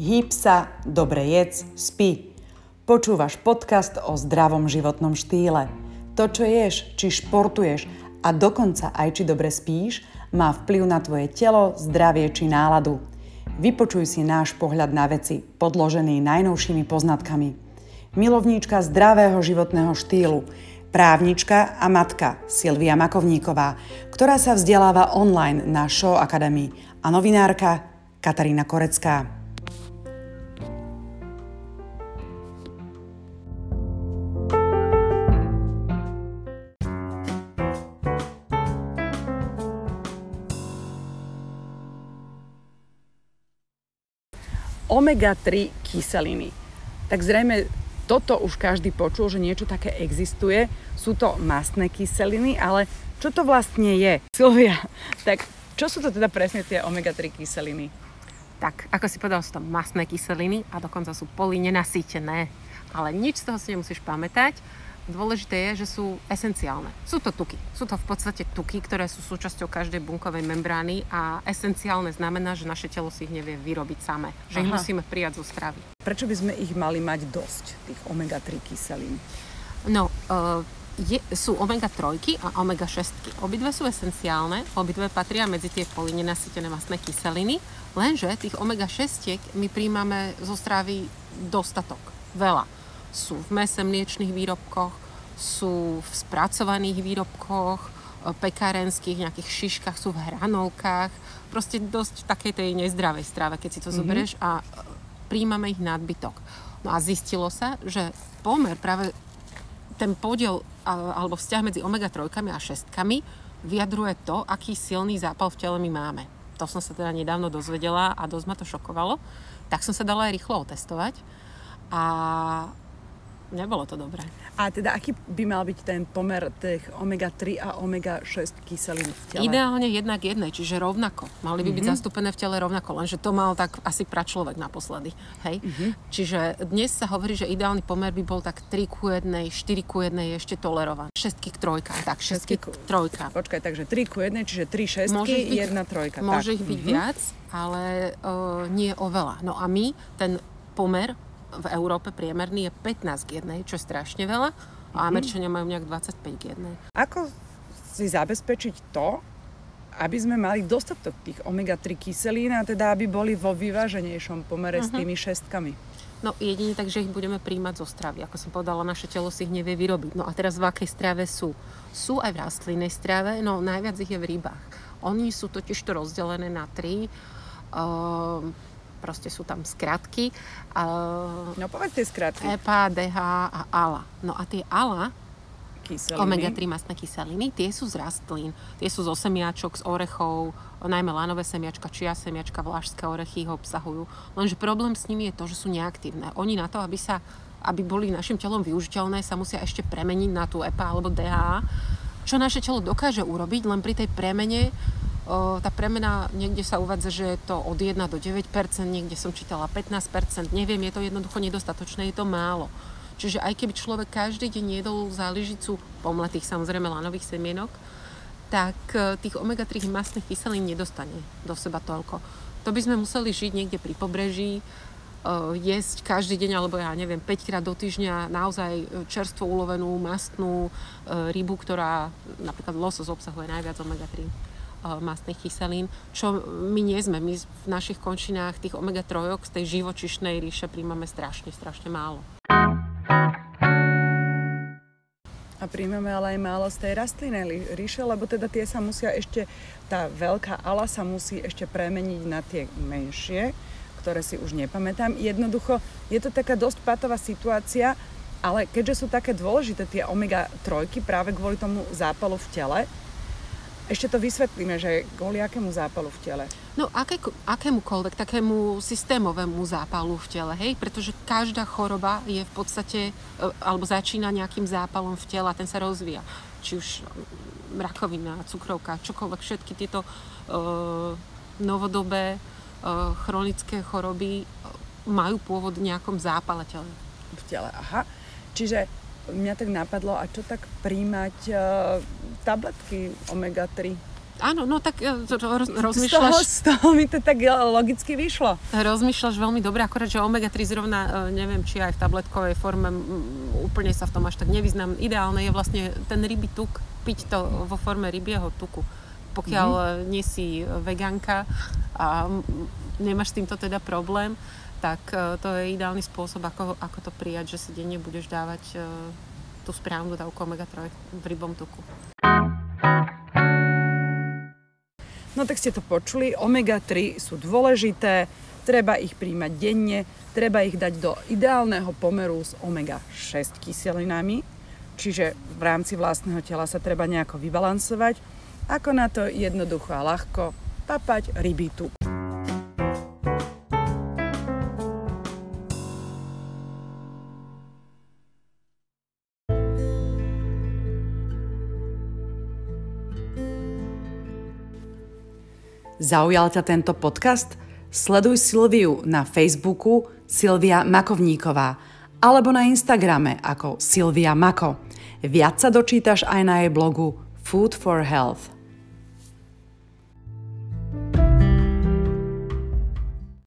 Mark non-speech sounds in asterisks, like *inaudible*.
Hýb sa, dobre jedz, spí. Počúvaš podcast o zdravom životnom štýle. To, čo ješ, či športuješ a dokonca aj či dobre spíš, má vplyv na tvoje telo, zdravie či náladu. Vypočuj si náš pohľad na veci, podložený najnovšími poznatkami. Milovníčka zdravého životného štýlu, právnička a matka Silvia Makovníková, ktorá sa vzdeláva online na Show Academy a novinárka Katarína Korecká. Omega-3 kyseliny. Tak zrejme toto už každý počul, že niečo také existuje. Sú to mastné kyseliny, ale čo to vlastne je? Silvia, tak čo sú to teda presne tie omega-3 kyseliny? Tak, ako si povedal, sú to mastné kyseliny a dokonca sú polynenasýtené. Ale nič z toho si nemusíš pamätať Dôležité je, že sú esenciálne. Sú to tuky. Sú to v podstate tuky, ktoré sú súčasťou každej bunkovej membrány a esenciálne znamená, že naše telo si ich nevie vyrobiť samé. Že Aha. ich musíme prijať zo stravy. Prečo by sme ich mali mať dosť, tých omega-3 kyselín? No, uh, je, sú omega-3 a omega-6. Obidve sú esenciálne, obidve patria medzi tie polynenasytené mastné kyseliny, lenže tých omega-6 my príjmame zo stravy dostatok, veľa sú v mese, mliečných výrobkoch, sú v spracovaných výrobkoch, e, pekárenských, nejakých šiškách, sú v hranolkách, proste dosť takej tej nezdravej strave, keď si to mm-hmm. zoberieš a e, príjmame ich nadbytok. No a zistilo sa, že pomer práve ten podiel alebo vzťah medzi omega-3 a 6 vyjadruje to, aký silný zápal v tele my máme. To som sa teda nedávno dozvedela a dosť ma to šokovalo. Tak som sa dala aj rýchlo otestovať. A nebolo to dobré. A teda aký by mal byť ten pomer tých omega-3 a omega-6 kyselín v tele? Ideálne jednak jednej, čiže rovnako. Mali by mm-hmm. byť mhm. zastúpené v tele rovnako, lenže to mal tak asi pračlovek naposledy. Hej? Mm-hmm. Čiže dnes sa hovorí, že ideálny pomer by bol tak 3 ku 1, 4 ku 1 je ešte tolerovaný. 6 k trojka, tak 6 k trojka. Počkaj, takže 3 ku 1, čiže 3 šestky, 1 trojka. Môže tak. ich byť mm-hmm. viac, ale uh, nie oveľa. No a my ten pomer v Európe priemerný je 15 k 1, čo je strašne veľa a mhm. Američania majú nejak 25 k 1. Ako si zabezpečiť to, aby sme mali dostatok tých omega-3 kyselín a teda aby boli vo vyváženejšom pomere uh-huh. s mhm. tými šestkami? No jedine tak, že ich budeme príjmať zo stravy. Ako som povedala, naše telo si ich nevie vyrobiť. No a teraz v akej strave sú? Sú aj v rastlinnej strave, no najviac ich je v rybách. Oni sú totiž to rozdelené na tri. Uh, proste sú tam skratky. No povedz tie skratky. EPA, DH a ALA. No a tie ALA, Kyseliny. omega-3 mastné kyseliny, tie sú z rastlín, tie sú zo semiačok, z orechov, najmä lanové semiačka, čia semiačka, vlážské orechy ich obsahujú. Lenže problém s nimi je to, že sú neaktívne. Oni na to, aby sa aby boli našim telom využiteľné, sa musia ešte premeniť na tú EPA alebo DHA, čo naše telo dokáže urobiť, len pri tej premene tá premena, niekde sa uvádza, že je to od 1 do 9%, niekde som čítala 15%, neviem, je to jednoducho nedostatočné, je to málo. Čiže aj keby človek každý deň jedol záližicu pomletých, samozrejme lanových semienok, tak e, tých omega-3 mastných kyselín nedostane do seba toľko. To by sme museli žiť niekde pri pobreží, e, jesť každý deň, alebo ja neviem, 5 krát do týždňa naozaj čerstvo ulovenú mastnú e, rybu, ktorá napríklad losos obsahuje najviac omega-3 mastných kyselín, čo my nie sme. My v našich končinách tých omega-3 z tej živočišnej ríše príjmame strašne, strašne málo. A príjmeme ale aj málo z tej rastlinnej ríše, lebo teda tie sa musia ešte, tá veľká ala sa musí ešte premeniť na tie menšie, ktoré si už nepamätám. Jednoducho, je to taká dosť patová situácia, ale keďže sú také dôležité tie omega-3 práve kvôli tomu zápalu v tele, ešte to vysvetlíme, že kvôli akému zápalu v tele? No aké, akémukoľvek takému systémovému zápalu v tele, hej? Pretože každá choroba je v podstate, e, alebo začína nejakým zápalom v tele a ten sa rozvíja. Či už rakovina, cukrovka, čokoľvek, všetky tieto uh, novodobé uh, chronické choroby majú pôvod v nejakom zápale tele. V tele, aha. Čiže mňa tak napadlo, a čo tak príjmať uh, tabletky omega-3? Áno, no tak e, roz, rozmýšľaš... Z toho, *laughs* z toho mi to tak logicky vyšlo. Rozmýšľaš veľmi dobre, akorát, že omega-3 zrovna, e, neviem, či aj v tabletkovej forme úplne sa v tom až tak nevyznám. Ideálne je vlastne ten ryby tuk, piť to vo forme rybieho tuku. Pokiaľ mm-hmm. nie si vegánka a nemáš s týmto teda problém, tak to je ideálny spôsob, ako, ako to prijať, že si denne budeš dávať tú správnu dávku omega-3 v rybom tuku. No tak ste to počuli, omega-3 sú dôležité, treba ich príjmať denne, treba ich dať do ideálneho pomeru s omega-6 kyselinami, čiže v rámci vlastného tela sa treba nejako vybalansovať. Ako na to jednoducho a ľahko papať rybí Zaujal ťa tento podcast? Sleduj Silviu na Facebooku Silvia Makovníková alebo na Instagrame ako Silvia Mako. Viac sa dočítaš aj na jej blogu Food for Health.